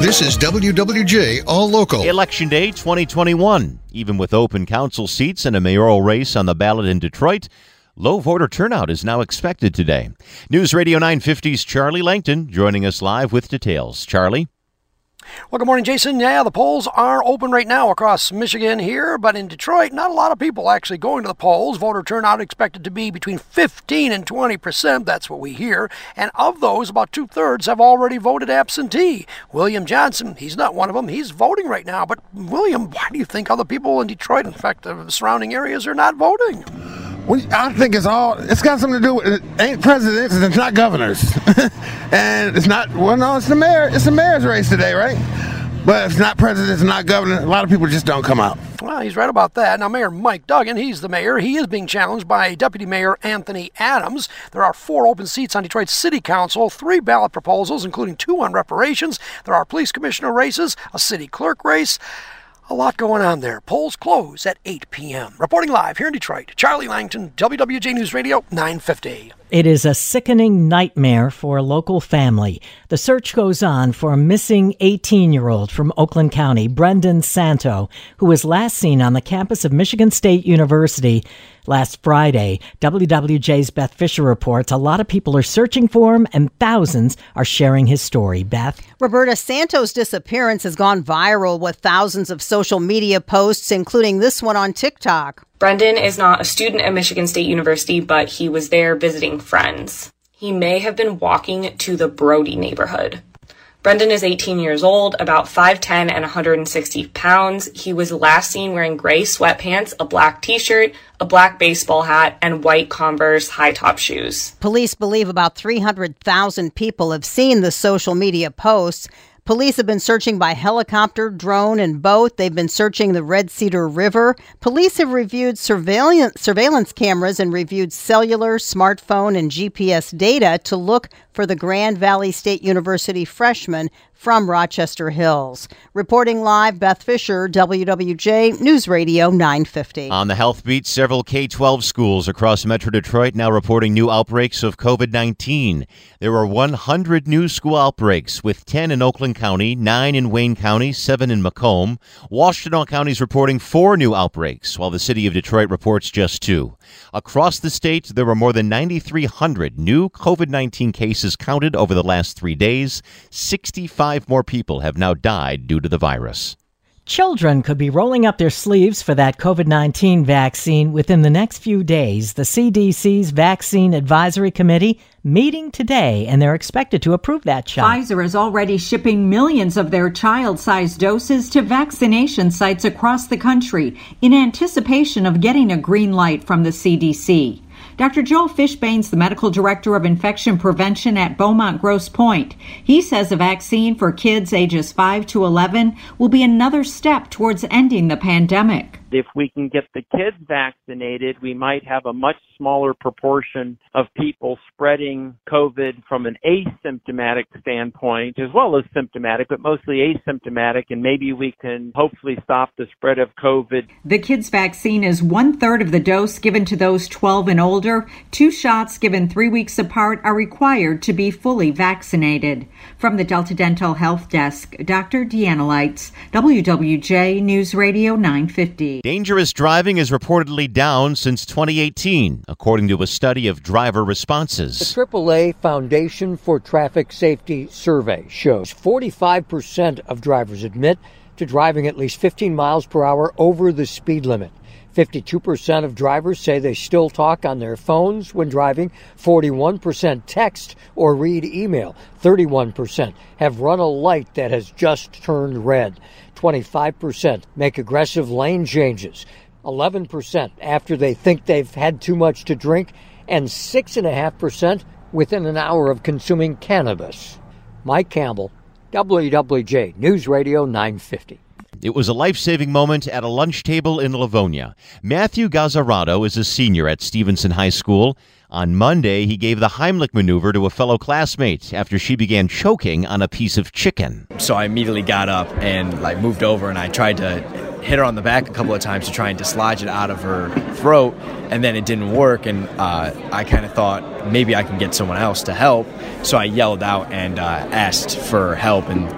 This is WWJ All Local. Election Day 2021. Even with open council seats and a mayoral race on the ballot in Detroit, low voter turnout is now expected today. News Radio 950's Charlie Langton joining us live with details. Charlie? Well, good morning, Jason. Yeah, the polls are open right now across Michigan here, but in Detroit, not a lot of people actually going to the polls. Voter turnout expected to be between 15 and 20 percent. That's what we hear. And of those, about two thirds have already voted absentee. William Johnson, he's not one of them. He's voting right now. But, William, why do you think other people in Detroit, in fact, the surrounding areas, are not voting? I think it's all. It's got something to do with it ain't presidents. It's not governors, and it's not. Well, no, it's the mayor. It's the mayor's race today, right? But it's not presidents, it's not governors. A lot of people just don't come out. Well, he's right about that. Now, Mayor Mike Duggan, he's the mayor. He is being challenged by Deputy Mayor Anthony Adams. There are four open seats on Detroit City Council, three ballot proposals, including two on reparations. There are police commissioner races, a city clerk race. A lot going on there. Polls close at 8 p.m. Reporting live here in Detroit, Charlie Langton, WWJ News Radio 950. It is a sickening nightmare for a local family. The search goes on for a missing 18 year old from Oakland County, Brendan Santo, who was last seen on the campus of Michigan State University last Friday. WWJ's Beth Fisher reports a lot of people are searching for him and thousands are sharing his story. Beth? Roberta Santo's disappearance has gone viral with thousands of social media posts, including this one on TikTok. Brendan is not a student at Michigan State University, but he was there visiting friends. He may have been walking to the Brody neighborhood. Brendan is 18 years old, about 5'10 and 160 pounds. He was last seen wearing gray sweatpants, a black t shirt, a black baseball hat, and white Converse high top shoes. Police believe about 300,000 people have seen the social media posts. Police have been searching by helicopter, drone, and boat. They've been searching the Red Cedar River. Police have reviewed surveillance, surveillance cameras and reviewed cellular, smartphone, and GPS data to look for the Grand Valley State University freshman from Rochester Hills. Reporting live, Beth Fisher, WWJ News Radio 950. On the health beat, several K 12 schools across Metro Detroit now reporting new outbreaks of COVID 19. There were 100 new school outbreaks, with 10 in Oakland County, 9 in Wayne County, 7 in Macomb. Washtenaw County is reporting 4 new outbreaks, while the city of Detroit reports just 2. Across the state, there were more than 9,300 new COVID 19 cases counted over the last three days. 65 more people have now died due to the virus. Children could be rolling up their sleeves for that COVID 19 vaccine within the next few days. The CDC's Vaccine Advisory Committee meeting today, and they're expected to approve that shot. Pfizer is already shipping millions of their child sized doses to vaccination sites across the country in anticipation of getting a green light from the CDC. Dr. Joel Fishbain's the medical director of infection prevention at Beaumont Grosse Pointe. He says a vaccine for kids ages 5 to 11 will be another step towards ending the pandemic. If we can get the kids vaccinated, we might have a much smaller proportion of people spreading COVID from an asymptomatic standpoint, as well as symptomatic, but mostly asymptomatic, and maybe we can hopefully stop the spread of COVID. The kids' vaccine is one third of the dose given to those 12 and older. Two shots given three weeks apart are required to be fully vaccinated. From the Delta Dental Health Desk, Dr. Deanna Lites, WWJ News Radio 950. Dangerous driving is reportedly down since 2018, according to a study of driver responses. The AAA Foundation for Traffic Safety survey shows 45% of drivers admit to driving at least 15 miles per hour over the speed limit. 52% of drivers say they still talk on their phones when driving. 41% text or read email. 31% have run a light that has just turned red. 25% make aggressive lane changes. 11% after they think they've had too much to drink. And 6.5% within an hour of consuming cannabis. Mike Campbell, WWJ News Radio 950. It was a life saving moment at a lunch table in Livonia. Matthew Gazzarato is a senior at Stevenson High School. On Monday, he gave the Heimlich maneuver to a fellow classmate after she began choking on a piece of chicken. So I immediately got up and like moved over and I tried to hit her on the back a couple of times to try and dislodge it out of her throat, and then it didn't work. And uh, I kind of thought maybe I can get someone else to help, so I yelled out and uh, asked for help and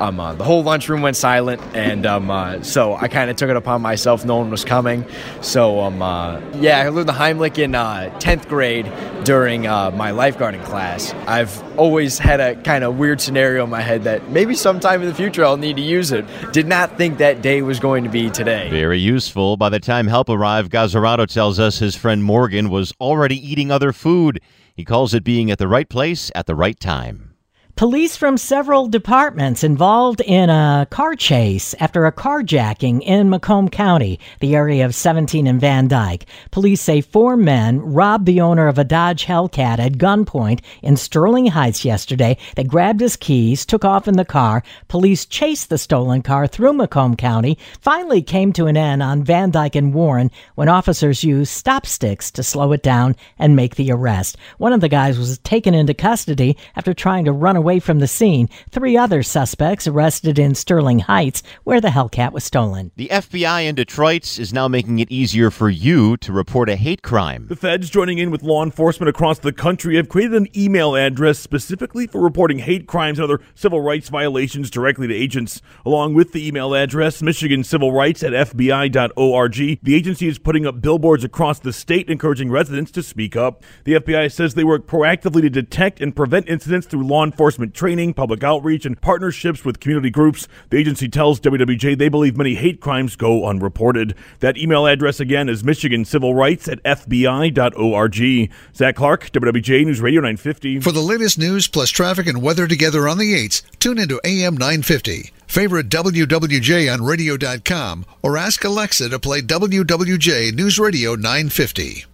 um, uh, the whole lunchroom went silent, and um, uh, so I kind of took it upon myself. No one was coming, so um, uh, yeah, I learned the Heimlich in uh, tenth grade during uh, my lifeguarding class. I've always had a kind of weird scenario in my head that maybe sometime in the future I'll need to use it. Did not think that day was going to be today. Very useful. By the time help arrived, Gazzarato tells us his friend Morgan was already eating other food. He calls it being at the right place at the right time. Police from several departments involved in a car chase after a carjacking in Macomb County, the area of 17 and Van Dyke. Police say four men robbed the owner of a Dodge Hellcat at gunpoint in Sterling Heights yesterday. They grabbed his keys, took off in the car. Police chased the stolen car through Macomb County, finally came to an end on Van Dyke and Warren when officers used stop sticks to slow it down and make the arrest. One of the guys was taken into custody after trying to run away away from the scene. Three other suspects arrested in Sterling Heights, where the Hellcat was stolen. The FBI in Detroit is now making it easier for you to report a hate crime. The feds, joining in with law enforcement across the country, have created an email address specifically for reporting hate crimes and other civil rights violations directly to agents. Along with the email address, Michigan Civil Rights at FBI.org, the agency is putting up billboards across the state encouraging residents to speak up. The FBI says they work proactively to detect and prevent incidents through law enforcement enforcement training, public outreach, and partnerships with community groups. The agency tells WWJ they believe many hate crimes go unreported. That email address again is Michigan Civil Rights at FBI.org. Zach Clark, WWJ News Radio 950. For the latest news plus traffic and weather together on the 8s, tune into AM 950. Favorite WWJ on radio.com or ask Alexa to play WWJ News Radio 950.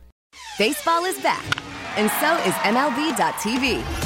Baseball is back, and so is MLB.tv.